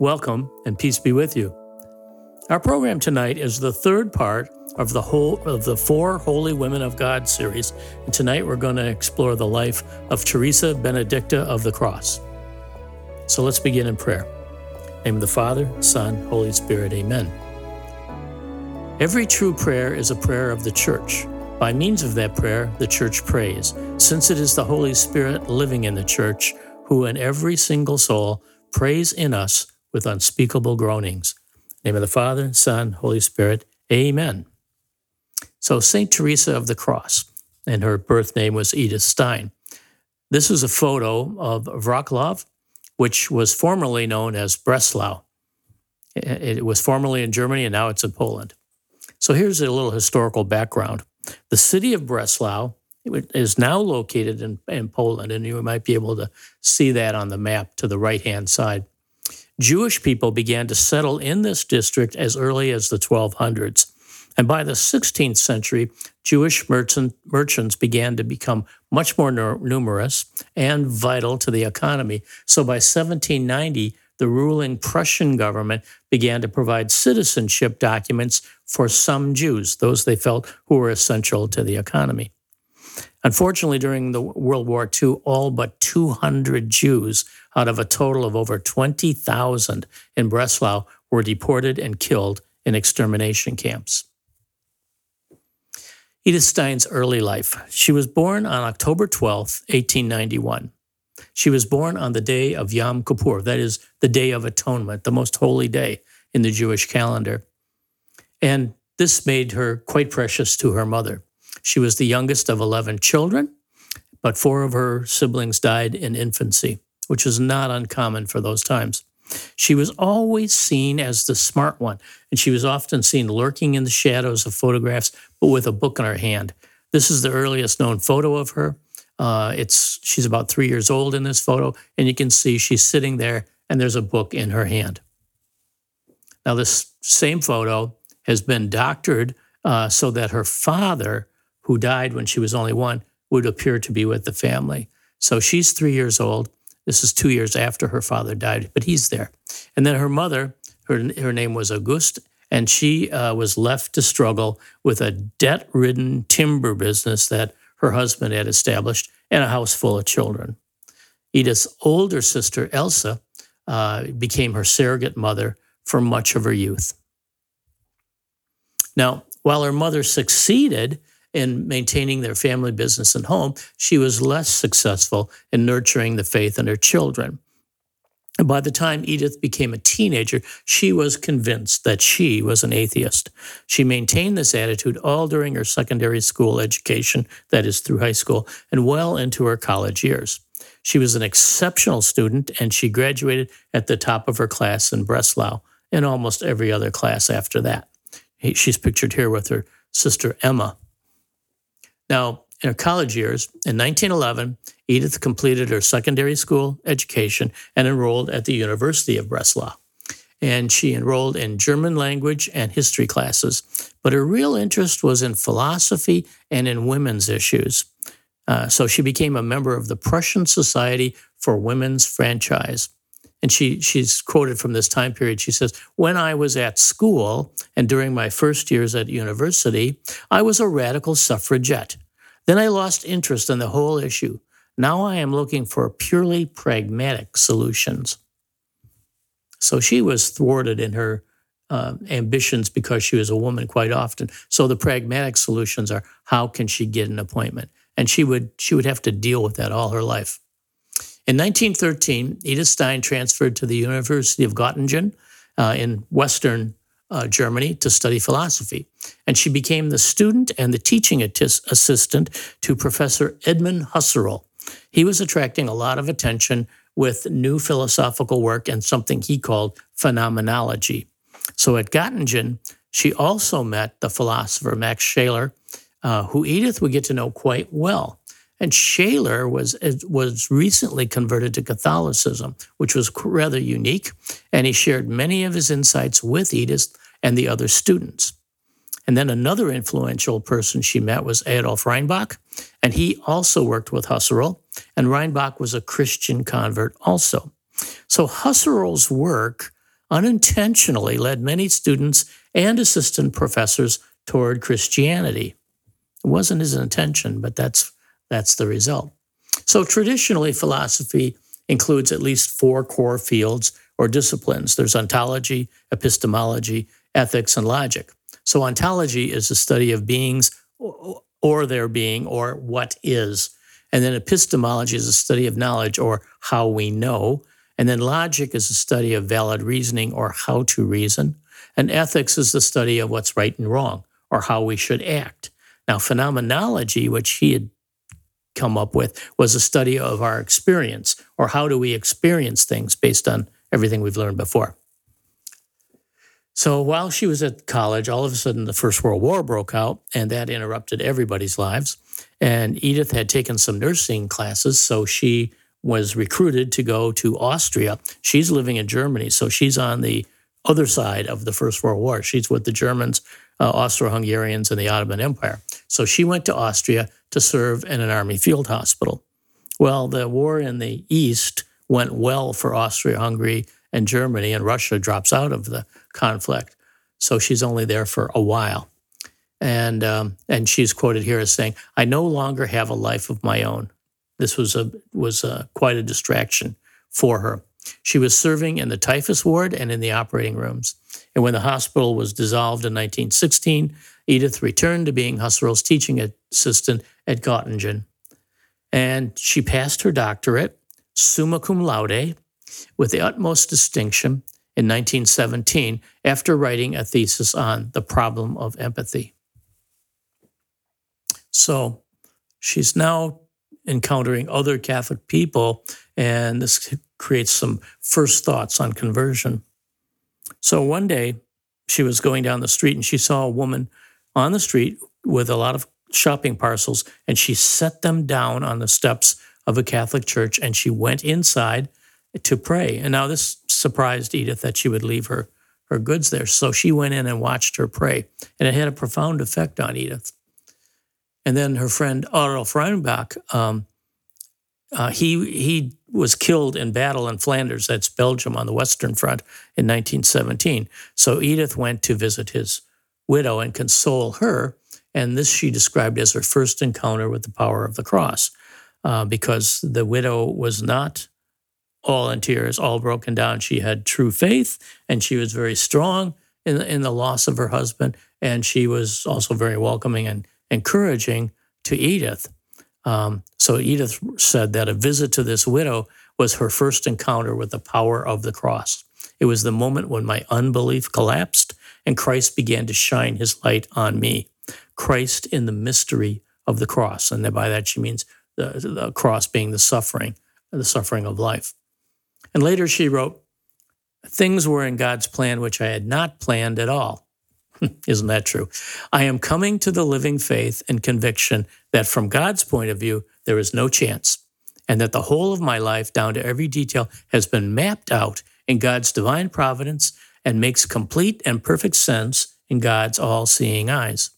Welcome and peace be with you. Our program tonight is the third part of the whole of the four Holy Women of God series. And tonight we're going to explore the life of Teresa Benedicta of the Cross. So let's begin in prayer. In name of the Father, Son, Holy Spirit, Amen. Every true prayer is a prayer of the church. By means of that prayer, the church prays, since it is the Holy Spirit living in the church, who in every single soul prays in us with unspeakable groanings. name of the Father, Son, Holy Spirit. Amen. So, St. Teresa of the Cross, and her birth name was Edith Stein. This is a photo of Wrocław, which was formerly known as Breslau. It was formerly in Germany and now it's in Poland. So, here's a little historical background. The city of Breslau is now located in, in Poland, and you might be able to see that on the map to the right hand side. Jewish people began to settle in this district as early as the 1200s. And by the 16th century, Jewish merchant, merchants began to become much more numerous and vital to the economy. So by 1790, the ruling Prussian government began to provide citizenship documents for some Jews, those they felt who were essential to the economy. Unfortunately, during the World War II, all but 200 Jews out of a total of over 20,000 in Breslau were deported and killed in extermination camps. Edith Stein's early life. She was born on October 12, 1891. She was born on the day of Yom Kippur, that is, the Day of Atonement, the most holy day in the Jewish calendar. And this made her quite precious to her mother. She was the youngest of 11 children, but four of her siblings died in infancy, which is not uncommon for those times. She was always seen as the smart one, and she was often seen lurking in the shadows of photographs, but with a book in her hand. This is the earliest known photo of her. Uh, it's she's about three years old in this photo, and you can see she's sitting there, and there's a book in her hand. Now, this same photo has been doctored uh, so that her father who died when she was only one, would appear to be with the family. So she's three years old. This is two years after her father died, but he's there. And then her mother, her, her name was Auguste, and she uh, was left to struggle with a debt ridden timber business that her husband had established and a house full of children. Edith's older sister, Elsa, uh, became her surrogate mother for much of her youth. Now, while her mother succeeded in maintaining their family business and home, she was less successful in nurturing the faith in her children. And by the time Edith became a teenager, she was convinced that she was an atheist. She maintained this attitude all during her secondary school education, that is, through high school, and well into her college years. She was an exceptional student and she graduated at the top of her class in Breslau and almost every other class after that. She's pictured here with her sister Emma. Now, in her college years, in 1911, Edith completed her secondary school education and enrolled at the University of Breslau. And she enrolled in German language and history classes. But her real interest was in philosophy and in women's issues. Uh, so she became a member of the Prussian Society for Women's Franchise. And she, she's quoted from this time period. She says, When I was at school and during my first years at university, I was a radical suffragette. Then I lost interest in the whole issue. Now I am looking for purely pragmatic solutions. So she was thwarted in her uh, ambitions because she was a woman quite often. So the pragmatic solutions are how can she get an appointment? And she would she would have to deal with that all her life. In 1913, Edith Stein transferred to the University of Göttingen uh, in Western uh, Germany to study philosophy. And she became the student and the teaching assistant to Professor Edmund Husserl. He was attracting a lot of attention with new philosophical work and something he called phenomenology. So at Göttingen, she also met the philosopher Max Scheler, uh, who Edith would get to know quite well. And Scheler was, uh, was recently converted to Catholicism, which was rather unique. And he shared many of his insights with Edith and the other students. And then another influential person she met was Adolf Reinach, and he also worked with Husserl. And Reinach was a Christian convert also. So Husserl's work unintentionally led many students and assistant professors toward Christianity. It wasn't his intention, but that's that's the result. So traditionally, philosophy includes at least four core fields or disciplines. There's ontology, epistemology, ethics, and logic. So ontology is the study of beings or their being or what is. And then epistemology is a study of knowledge or how we know. And then logic is a study of valid reasoning or how to reason. And ethics is the study of what's right and wrong or how we should act. Now, phenomenology, which he had come up with, was a study of our experience or how do we experience things based on everything we've learned before. So while she was at college, all of a sudden the First World War broke out, and that interrupted everybody's lives. And Edith had taken some nursing classes, so she was recruited to go to Austria. She's living in Germany, so she's on the other side of the First World War. She's with the Germans, uh, Austro Hungarians, and the Ottoman Empire. So she went to Austria to serve in an army field hospital. Well, the war in the East went well for Austria Hungary and Germany, and Russia drops out of the conflict. So she's only there for a while. And, um, and she's quoted here as saying, I no longer have a life of my own. This was, a, was a, quite a distraction for her. She was serving in the typhus ward and in the operating rooms. And when the hospital was dissolved in 1916, Edith returned to being Husserl's teaching assistant at Göttingen. And she passed her doctorate, summa cum laude, with the utmost distinction in 1917 after writing a thesis on the problem of empathy. So she's now encountering other Catholic people, and this creates some first thoughts on conversion. So one day she was going down the street and she saw a woman on the street with a lot of shopping parcels, and she set them down on the steps of a Catholic church and she went inside to pray. And now this surprised Edith that she would leave her her goods there. So she went in and watched her pray, and it had a profound effect on Edith. And then her friend Adolf Reinach, um, uh, he he was killed in battle in Flanders, that's Belgium, on the Western Front in 1917. So Edith went to visit his widow and console her, and this she described as her first encounter with the power of the cross, uh, because the widow was not all in tears, all broken down. She had true faith and she was very strong in, in the loss of her husband. And she was also very welcoming and encouraging to Edith. Um, so Edith said that a visit to this widow was her first encounter with the power of the cross. It was the moment when my unbelief collapsed and Christ began to shine his light on me. Christ in the mystery of the cross. And by that she means the, the cross being the suffering, the suffering of life. And later she wrote, Things were in God's plan which I had not planned at all. Isn't that true? I am coming to the living faith and conviction that from God's point of view, there is no chance, and that the whole of my life, down to every detail, has been mapped out in God's divine providence and makes complete and perfect sense in God's all seeing eyes.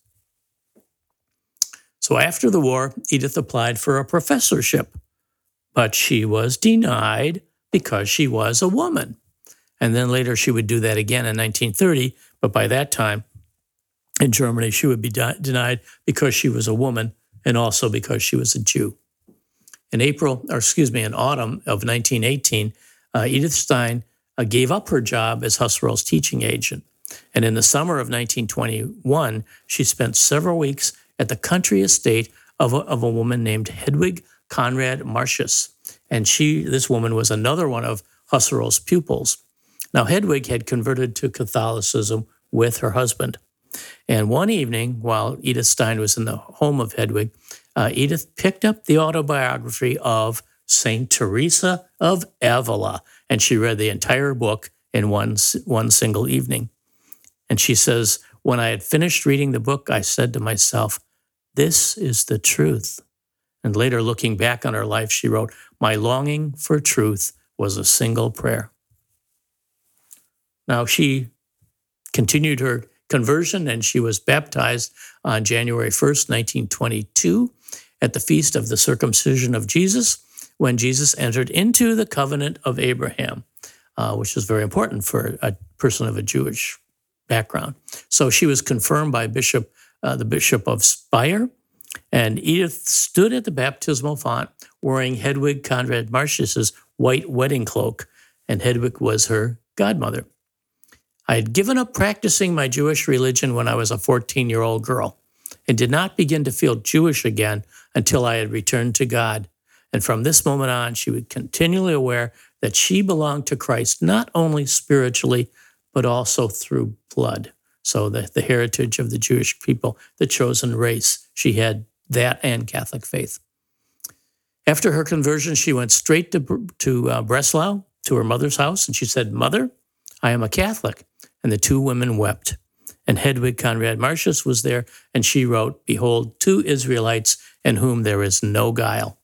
So after the war, Edith applied for a professorship, but she was denied because she was a woman. And then later she would do that again in 1930, but by that time in Germany, she would be denied because she was a woman and also because she was a Jew. In April, or excuse me, in autumn of 1918, uh, Edith Stein gave up her job as Husserl's teaching agent. And in the summer of 1921, she spent several weeks at the country estate of a, of a woman named Hedwig Conrad Martius. And she, this woman, was another one of Husserl's pupils. Now, Hedwig had converted to Catholicism with her husband. And one evening, while Edith Stein was in the home of Hedwig, uh, Edith picked up the autobiography of Saint Teresa of Avila, and she read the entire book in one, one single evening. And she says, When I had finished reading the book, I said to myself, This is the truth. And later, looking back on her life, she wrote, My longing for truth was a single prayer. Now, she continued her conversion and she was baptized on January 1st, 1922, at the feast of the circumcision of Jesus, when Jesus entered into the covenant of Abraham. uh, which is very important for a person of a Jewish background. So she was confirmed by Bishop, uh, the Bishop of Speyer, and Edith stood at the baptismal font wearing Hedwig Conrad Martius's white wedding cloak, and Hedwig was her godmother. I had given up practicing my Jewish religion when I was a 14 year old girl and did not begin to feel Jewish again until I had returned to God. And from this moment on, she was continually aware that she belonged to Christ, not only spiritually, but also through blood. So, the, the heritage of the Jewish people, the chosen race, she had that and Catholic faith. After her conversion, she went straight to, to uh, Breslau, to her mother's house, and she said, Mother, I am a Catholic. And the two women wept. And Hedwig Conrad Martius was there, and she wrote, Behold, two Israelites in whom there is no guile.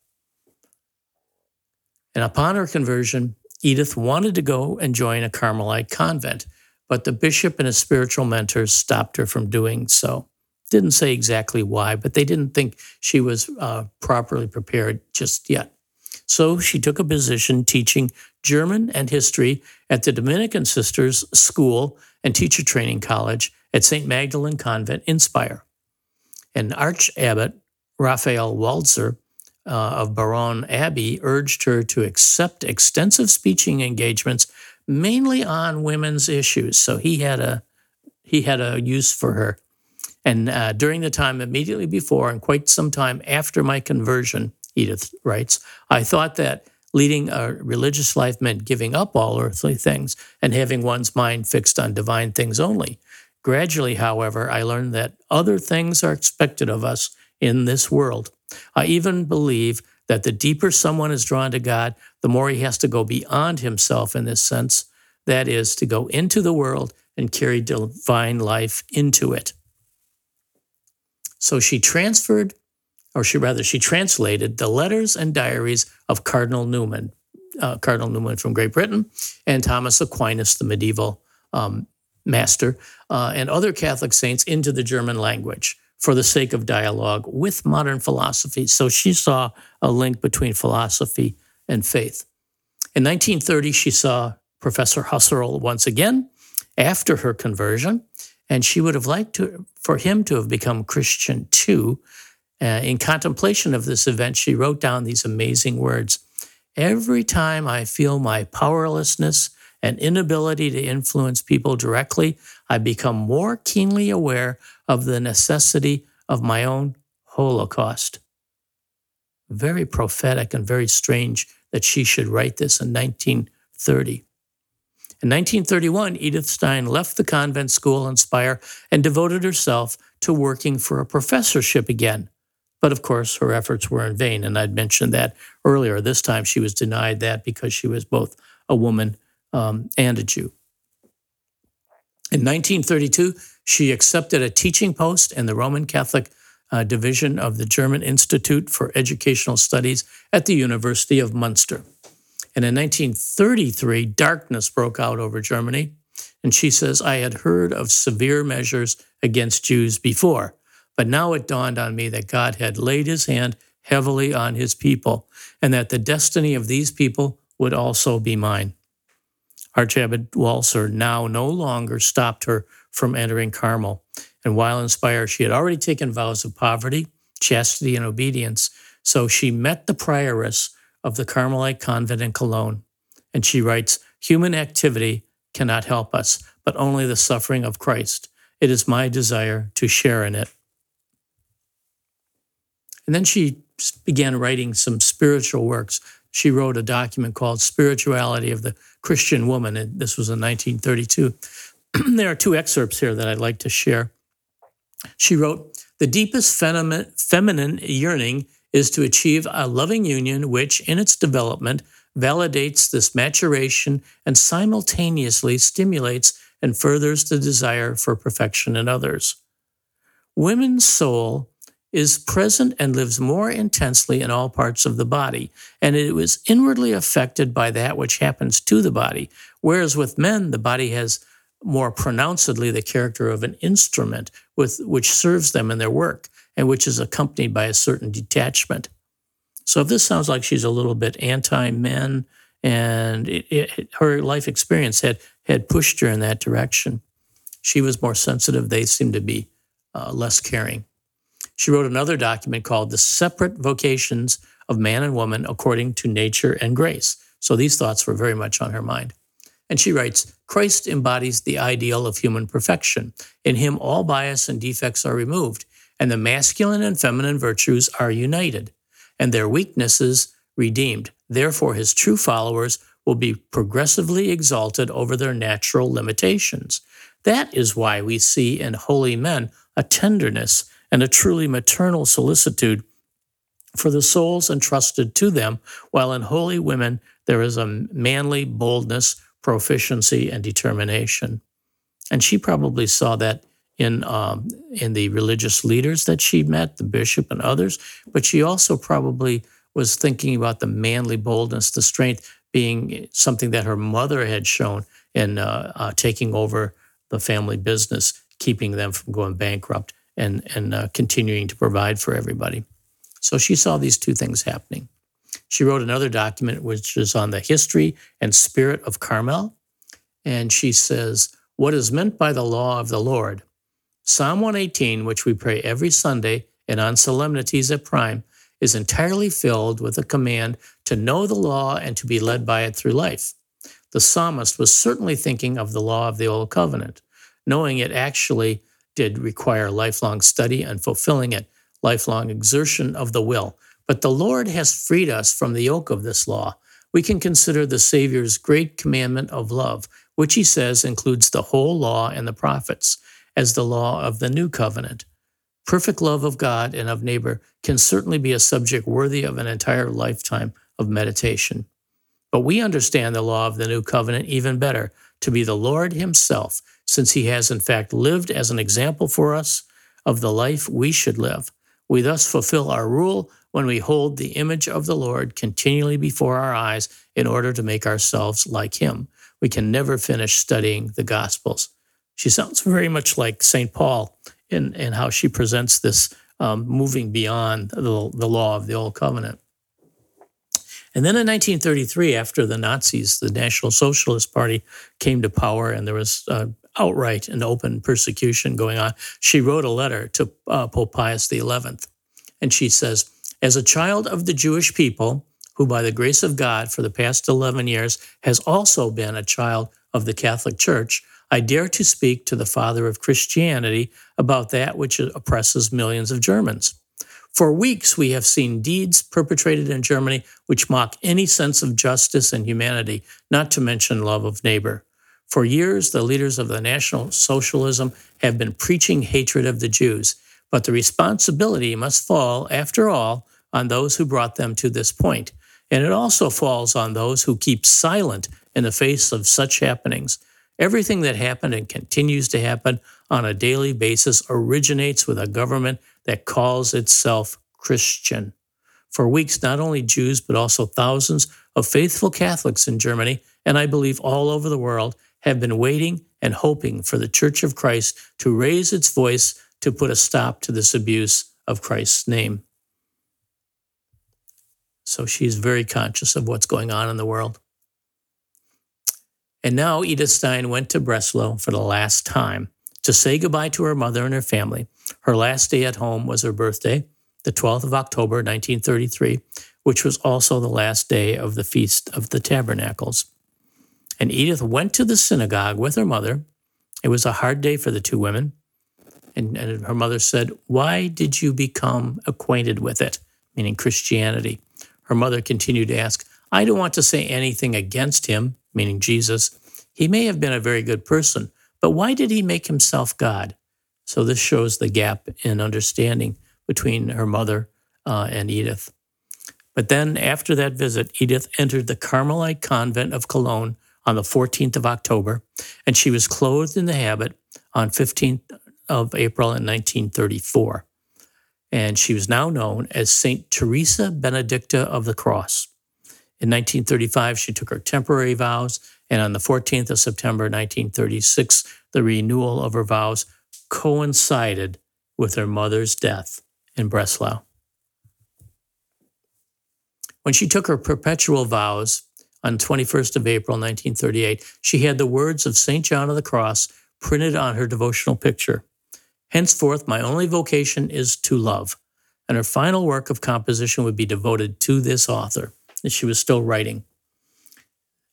And upon her conversion, Edith wanted to go and join a Carmelite convent, but the bishop and his spiritual mentors stopped her from doing so. Didn't say exactly why, but they didn't think she was uh, properly prepared just yet. So she took a position teaching German and history at the Dominican Sisters School and Teacher Training College at St. Magdalene Convent in Speyer. And Arch Abbot Raphael Walzer uh, of Beuron Abbey urged her to accept extensive speaking engagements, mainly on women's issues. So he had a he had a use for her. And uh, during the time immediately before and quite some time after my conversion, Edith writes, I thought that leading a religious life meant giving up all earthly things and having one's mind fixed on divine things only. Gradually, however, I learned that other things are expected of us in this world. I even believe that the deeper someone is drawn to God, the more he has to go beyond himself in this sense. That is, to go into the world and carry divine life into it. So she transferred, or she rather, she translated the letters and diaries of Cardinal Newman, uh, Cardinal Newman from Great Britain, and Thomas Aquinas, the medieval um, master, uh, and other Catholic saints into the German language for the sake of dialogue with modern philosophy. So she saw a link between philosophy and faith. In 1930, she saw Professor Husserl once again after her conversion, and she would have liked to, for him to have become Christian too. Uh, in contemplation of this event, she wrote down these amazing words Every time I feel my powerlessness and inability to influence people directly, I become more keenly aware of the necessity of my own Holocaust. Very prophetic and very strange that she should write this in 1930. In 1931, Edith Stein left the convent school in Speyer and devoted herself to working for a professorship again. But of course, her efforts were in vain, and I'd mentioned that earlier. This time she was denied that because she was both a woman um, and a Jew. In 1932, she accepted a teaching post in the Roman Catholic uh, division of the German Institute for Educational Studies at the University of Munster. And in 1933, darkness broke out over Germany. And she says, I had heard of severe measures against Jews before, but now it dawned on me that God had laid his hand heavily on his people and that the destiny of these people would also be mine. Archabbot Walzer now no longer stopped her from entering Carmel. And while in Speyer, she had already taken vows of poverty, chastity, and obedience. So she met the prioress of the Carmelite convent in Cologne. And she writes Human activity cannot help us, but only the suffering of Christ. It is my desire to share in it. And then she began writing some spiritual works. She wrote a document called Spirituality of the Christian Woman, and this was in 1932. there are two excerpts here that I'd like to share. She wrote, The deepest feminine yearning is to achieve a loving union which, in its development, validates this maturation and simultaneously stimulates and furthers the desire for perfection in others. Women's soul is present and lives more intensely in all parts of the body, and it is inwardly affected by that which happens to the body. Whereas with men, the body has more pronouncedly the character of an instrument with which serves them in their work and which is accompanied by a certain detachment. So if this sounds like she's a little bit anti-men and it, it, her life experience had had pushed her in that direction. She was more sensitive; they seemed to be uh, less caring. She wrote another document called "The Separate Vocations of Man and Woman According to Nature and Grace." So these thoughts were very much on her mind. And she writes Christ embodies the ideal of human perfection. In him, all bias and defects are removed, and the masculine and feminine virtues are united, and their weaknesses redeemed. Therefore, his true followers will be progressively exalted over their natural limitations. That is why we see in holy men a tenderness and a truly maternal solicitude for the souls entrusted to them, while in holy women there is a manly boldness, proficiency, and determination. And she probably saw that in um, in the religious leaders that she met, the bishop and others. But she also probably was thinking about the manly boldness, the strength being something that her mother had shown in uh, uh, taking over the family business, keeping them from going bankrupt, and and uh, continuing to provide for everybody. So she saw these two things happening. She wrote another document which is on the history and spirit of Carmel, and she says, "What is meant by the law of the Lord?" Psalm 118, which we pray every Sunday and on solemnities at Prime, is entirely filled with a command to know the law and to be led by it through life. The psalmist was certainly thinking of the law of the Old Covenant, knowing it actually did require lifelong study and fulfilling it, lifelong exertion of the will. But the Lord has freed us from the yoke of this law. We can consider the Savior's great commandment of love, which he says includes the whole law and the prophets as the law of the new covenant. Perfect love of God and of neighbor can certainly be a subject worthy of an entire lifetime of meditation. But we understand the law of the new covenant even better to be the Lord Himself, since He has in fact lived as an example for us of the life we should live. We thus fulfill our rule when we hold the image of the Lord continually before our eyes in order to make ourselves like Him. We can never finish studying the Gospels. She sounds very much like St. Paul in, in how she presents this um, moving beyond the, the law of the Old Covenant. And then in 1933, after the Nazis, the National Socialist Party came to power and there was uh, outright and open persecution going on, she wrote a letter to uh, Pope Pius XI. And she says, As a child of the Jewish people, who by the grace of God for the past 11 years has also been a child of the Catholic Church, I dare to speak to the father of Christianity about that which oppresses millions of Germans. For weeks, we have seen deeds perpetrated in Germany which mock any sense of justice and humanity, not to mention love of neighbor. For years, the leaders of the National Socialism have been preaching hatred of the Jews, but the responsibility must fall, after all, on those who brought them to this point. And it also falls on those who keep silent in the face of such happenings. Everything that happened and continues to happen on a daily basis originates with a government that calls itself Christian. For weeks, not only Jews, but also thousands of faithful Catholics in Germany, and I believe all over the world, have been waiting and hoping for the Church of Christ to raise its voice to put a stop to this abuse of Christ's name. So she's very conscious of what's going on in the world. And now Edith Stein went to Breslau for the last time to say goodbye to her mother and her family. Her last day at home was her birthday, the 12th of October, 1933, which was also the last day of the Feast of the Tabernacles. And Edith went to the synagogue with her mother. It was a hard day for the two women. And, and her mother said, Why did you become acquainted with it? Meaning Christianity. Her mother continued to ask, I don't want to say anything against him, meaning Jesus. He may have been a very good person, but why did he make himself God? So this shows the gap in understanding between her mother uh, and Edith. But then, after that visit, Edith entered the Carmelite convent of Cologne on the 14th of October, and she was clothed in the habit on 15th of April in 1934. And she was now known as Saint Teresa Benedicta of the Cross. In 1935, she took her temporary vows, and on the 14th of September 1936, the renewal of her vows coincided with her mother's death in Breslau. When she took her perpetual vows on 21st of April 1938, she had the words of St. John of the Cross printed on her devotional picture. Henceforth, my only vocation is to love. And her final work of composition would be devoted to this author. And she was still writing.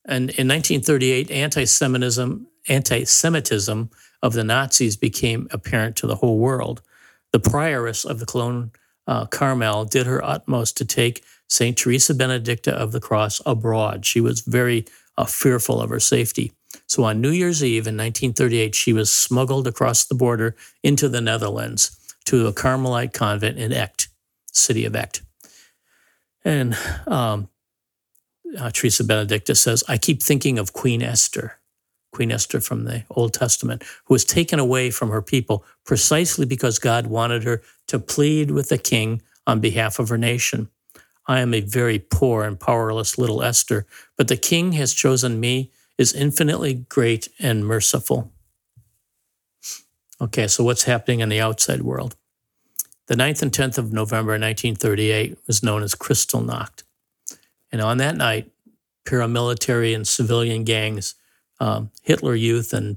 And in 1938, anti-Semitism, anti-Semitism of the Nazis became apparent to the whole world. The prioress of the Cologne uh, Carmel did her utmost to take St. Teresa Benedicta of the Cross abroad. She was very uh, fearful of her safety. So on New Year's Eve in 1938, she was smuggled across the border into the Netherlands to a Carmelite convent in Echt, city of Echt. And um, uh, Teresa Benedicta says, I keep thinking of Queen Esther, Queen Esther from the Old Testament, who was taken away from her people precisely because God wanted her to plead with the king on behalf of her nation. I am a very poor and powerless little Esther, but the king has chosen me, is infinitely great and merciful. Okay, so what's happening in the outside world? The 9th and 10th of November 1938 was known as Kristallnacht. And on that night, paramilitary and civilian gangs, um, Hitler Youth and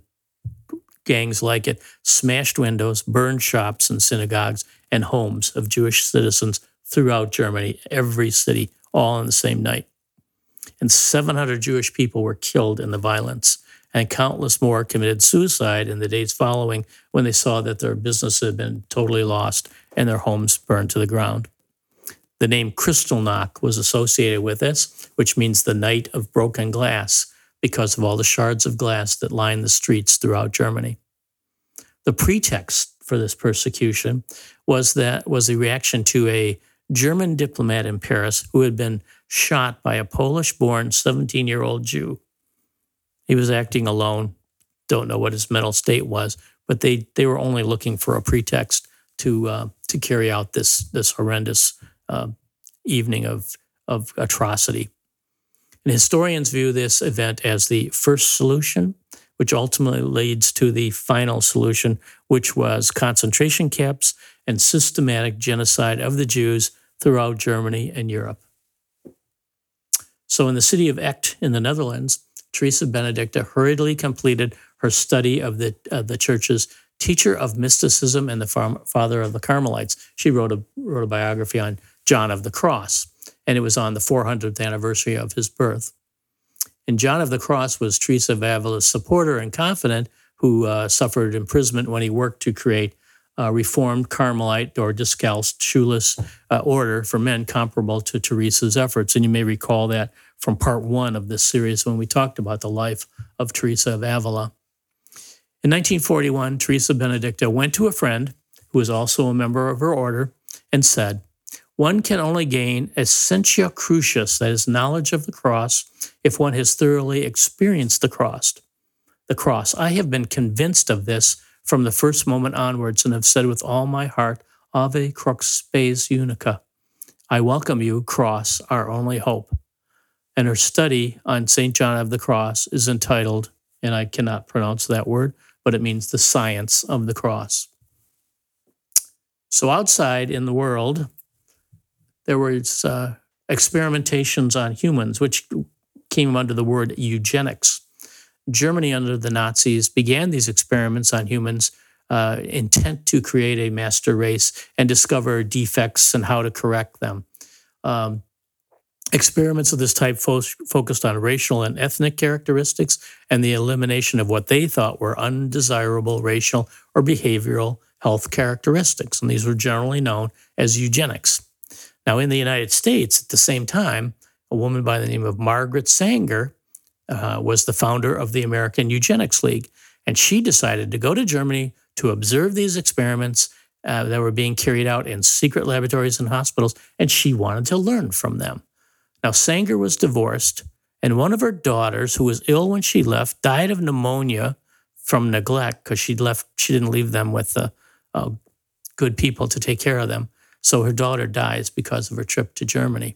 gangs like it, smashed windows, burned shops and synagogues and homes of Jewish citizens throughout Germany, every city, all in the same night. And 700 Jewish people were killed in the violence, and countless more committed suicide in the days following when they saw that their business had been totally lost and their homes burned to the ground. The name Kristallnacht was associated with this, which means the night of broken glass, because of all the shards of glass that lined the streets throughout Germany. The pretext for this persecution was that was a reaction to a German diplomat in Paris who had been shot by a Polish born 17 year old Jew. He was acting alone, don't know what his mental state was, but they, they were only looking for a pretext to, uh, to carry out this, this horrendous uh, evening of, of atrocity. And historians view this event as the first solution, which ultimately leads to the final solution, which was concentration camps and systematic genocide of the Jews throughout Germany and Europe. So, in the city of Echt in the Netherlands, Teresa Benedicta hurriedly completed her study of the, uh, the church's teacher of mysticism and the father of the Carmelites. She wrote a, wrote a biography on John of the Cross, and it was on the 400th anniversary of his birth. And John of the Cross was Teresa of Avila's supporter and confidant who uh, suffered imprisonment when he worked to create uh, Reformed Carmelite or Discalced shoeless uh, order for men comparable to Teresa's efforts. And you may recall that from part one of this series when we talked about the life of Teresa of Avila. In 1941, Teresa Benedicta went to a friend who was also a member of her order and said, One can only gain scientia crucis, that is, knowledge of the cross, if one has thoroughly experienced the cross. The cross. I have been convinced of this from the first moment onwards and have said with all my heart, Ave crux spes unica. I welcome you, cross, our only hope. And her study on St. John of the Cross is entitled, and I cannot pronounce that word, but it means the science of the cross. So outside in the world, there was uh, experimentations on humans, which came under the word eugenics. Germany under the Nazis began these experiments on humans uh, intent to create a master race and discover defects and how to correct them. Um, experiments of this type fo- focused on racial and ethnic characteristics and the elimination of what they thought were undesirable racial or behavioral health characteristics. And these were generally known as eugenics. Now, in the United States, at the same time, a woman by the name of Margaret Sanger uh, was the founder of the American Eugenics League. And she decided to go to Germany to observe these experiments uh, that were being carried out in secret laboratories and hospitals, and she wanted to learn from them. Now, Sanger was divorced, and one of her daughters, who was ill when she left, died of pneumonia from neglect because she left. She didn't leave them with the uh, good people to take care of them. So her daughter dies because of her trip to Germany.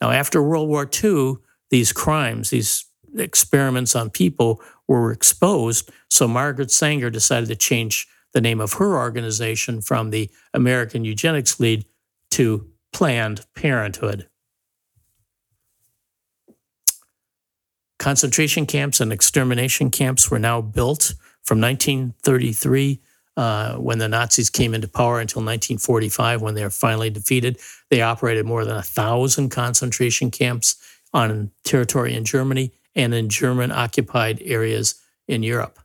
Now, after World War II, these crimes, these experiments on people were exposed. So Margaret Sanger decided to change the name of her organization from the American Eugenics League to Planned Parenthood. Concentration camps and extermination camps were now built from 1933 uh, when the Nazis came into power until 1945 when they were finally defeated. They operated more than a thousand concentration camps on territory in Germany and in German occupied areas in Europe.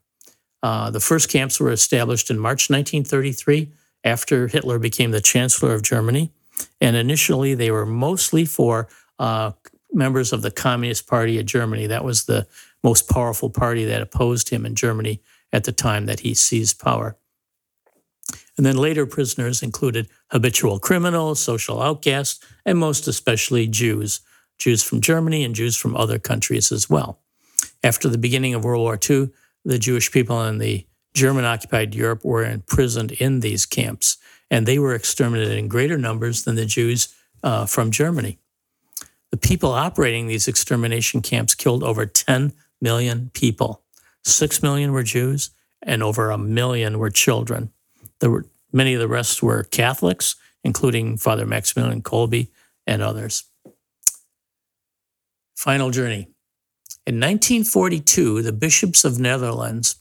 Uh, the first camps were established in March 1933 after Hitler became the Chancellor of Germany. And initially, they were mostly for uh, members of the Communist Party of Germany. That was the most powerful party that opposed him in Germany at the time that he seized power. And then later prisoners included habitual criminals, social outcasts, and most especially Jews, Jews from Germany and Jews from other countries as well. After the beginning of World War II, the Jewish people in the German occupied Europe were imprisoned in these camps, and they were exterminated in greater numbers than the Jews uh, from Germany. The people operating these extermination camps killed over 10 million people. Six million were Jews, and over a million were children. There were many of the rest were Catholics, including Father Maximilian Kolbe and others. Final journey. In 1942, the bishops of Netherlands,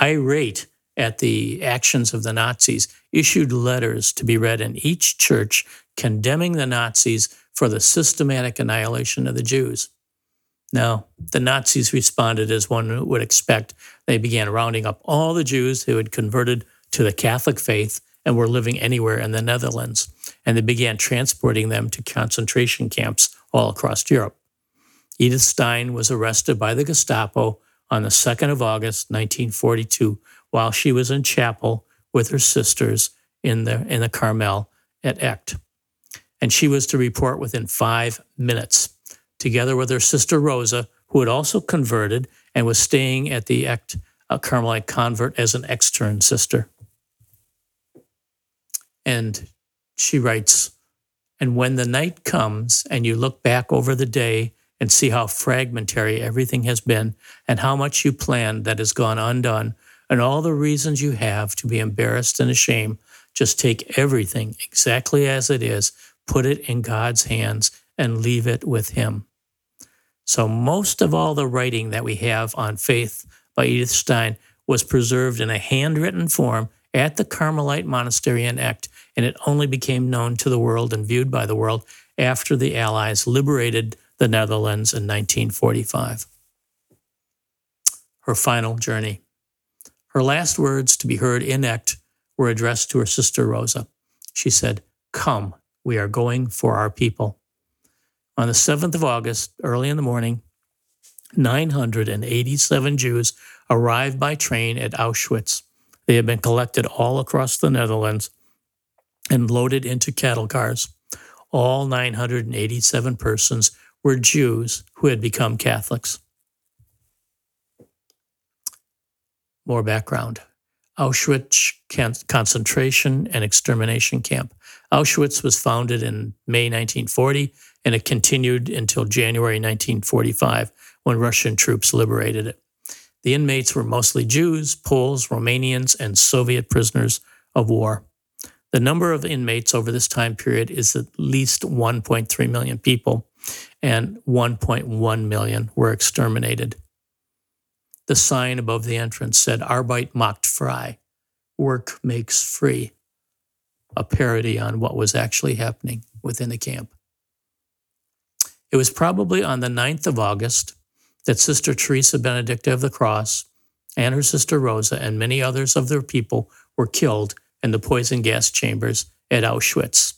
irate at the actions of the Nazis, issued letters to be read in each church condemning the Nazis for the systematic annihilation of the Jews. Now, the Nazis responded as one would expect. They began rounding up all the Jews who had converted to the Catholic faith and were living anywhere in the Netherlands, and they began transporting them to concentration camps all across Europe. Edith Stein was arrested by the Gestapo on the 2nd of August, 1942, while she was in chapel with her sisters in the, in the Carmel at Echt. And she was to report within five minutes, together with her sister Rosa, who had also converted and was staying at the Echt uh, Carmelite convert as an extern sister. And she writes, And when the night comes and you look back over the day and see how fragmentary everything has been and how much you planned that has gone undone and all the reasons you have to be embarrassed and ashamed, just take everything exactly as it is, put it in God's hands, and leave it with Him. So, most of all the writing that we have on faith by Edith Stein was preserved in a handwritten form at the Carmelite Monastery in Echt, and it only became known to the world and viewed by the world after the Allies liberated the Netherlands in 1945. Her final journey. Her last words to be heard in Echt were addressed to her sister Rosa. She said, Come, we are going for our people. On the 7th of August, early in the morning, 987 Jews arrived by train at Auschwitz. They had been collected all across the Netherlands and loaded into cattle cars. All 987 persons were Jews who had become Catholics. More background Auschwitz concentration and extermination camp. Auschwitz was founded in May 1940 and it continued until January 1945 when Russian troops liberated it. The inmates were mostly Jews, Poles, Romanians, and Soviet prisoners of war. The number of inmates over this time period is at least 1.3 million people, and 1.1 million were exterminated. The sign above the entrance said, Arbeit macht frei, work makes free, a parody on what was actually happening within the camp. It was probably on the 9th of August that Sister Teresa Benedicta of the Cross and her sister Rosa and many others of their people were killed in the poison gas chambers at Auschwitz.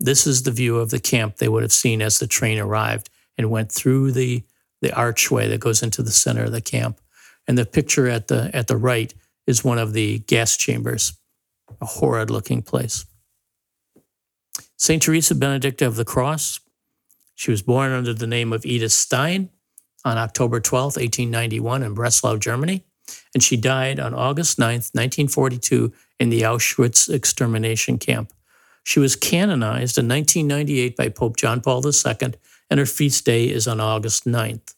This is the view of the camp they would have seen as the train arrived and went through the, the archway that goes into the center of the camp. And the picture at the at the right is one of the gas chambers, a horrid looking place. St. Teresa Benedicta of the Cross, she was born under the name of Edith Stein on October 12, 1891, in Breslau, Germany, and she died on August 9, 1942, in the Auschwitz extermination camp. She was canonized in 1998 by Pope John Paul II, and her feast day is on August 9th.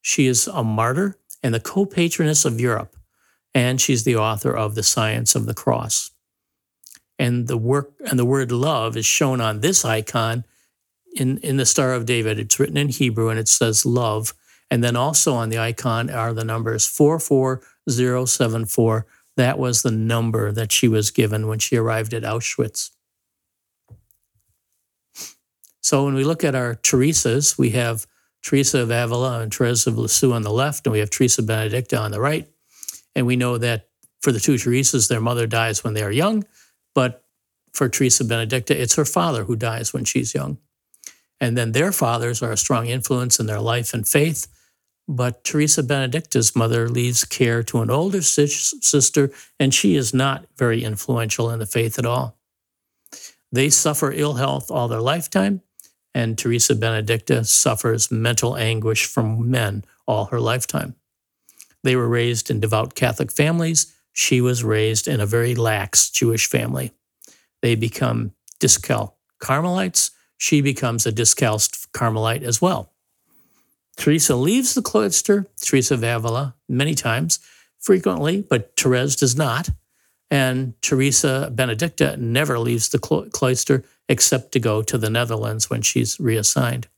She is a martyr and the co patroness of Europe, and she's the author of The Science of the Cross. And the work and the word love is shown on this icon in, in the Star of David. It's written in Hebrew and it says love And then also on the icon are the numbers 44074. That was the number that she was given when she arrived at Auschwitz. So when we look at our Teresas, we have Teresa of Avila and Teresa of Lisieux on the left, and we have Teresa Benedicta on the right. And we know that for the two Teresas, their mother dies when they are young, but for Teresa Benedicta, it's her father who dies when she's young. And then their fathers are a strong influence in their life and faith. But Teresa Benedicta's mother leaves care to an older sister, and she is not very influential in the faith at all. They suffer ill health all their lifetime, and Teresa Benedicta suffers mental anguish from men all her lifetime. They were raised in devout Catholic families. She was raised in a very lax Jewish family. They become Discalced Carmelites. She becomes a Discalced Carmelite as well. Teresa leaves the cloister, Teresa of Avila, many times, frequently, but Therese does not. And Teresa Benedicta never leaves the clo- cloister except to go to the Netherlands when she's reassigned.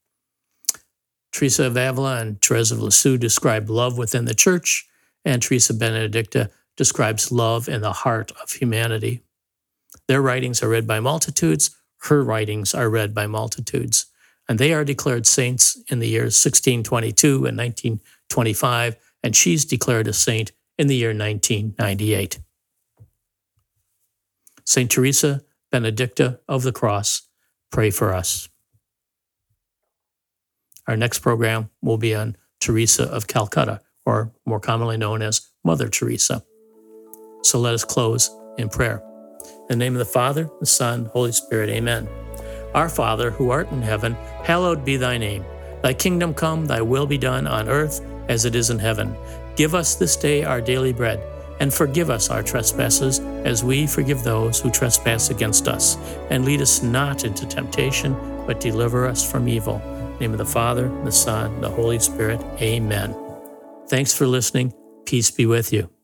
Teresa of Avila and Therese of Lisieux describe love within the church, and Teresa Benedicta describes love in the heart of humanity. Their writings are read by multitudes, her writings are read by multitudes and they are declared saints in the years 1622 and 1925, and she's declared a saint in the year 1998. St. Teresa Benedicta of the Cross, pray for us. Our next program will be on Teresa of Calcutta, or more commonly known as Mother Teresa. So let us close in prayer. In the name of the Father, the Son, Holy Spirit, amen. Our Father, who art in heaven, hallowed be thy name. Thy kingdom come, thy will be done on earth as it is in heaven. Give us this day our daily bread, and forgive us our trespasses as we forgive those who trespass against us. And lead us not into temptation, but deliver us from evil. name of the Father, the Son, the Holy Spirit. Amen. Thanks for listening. Peace be with you.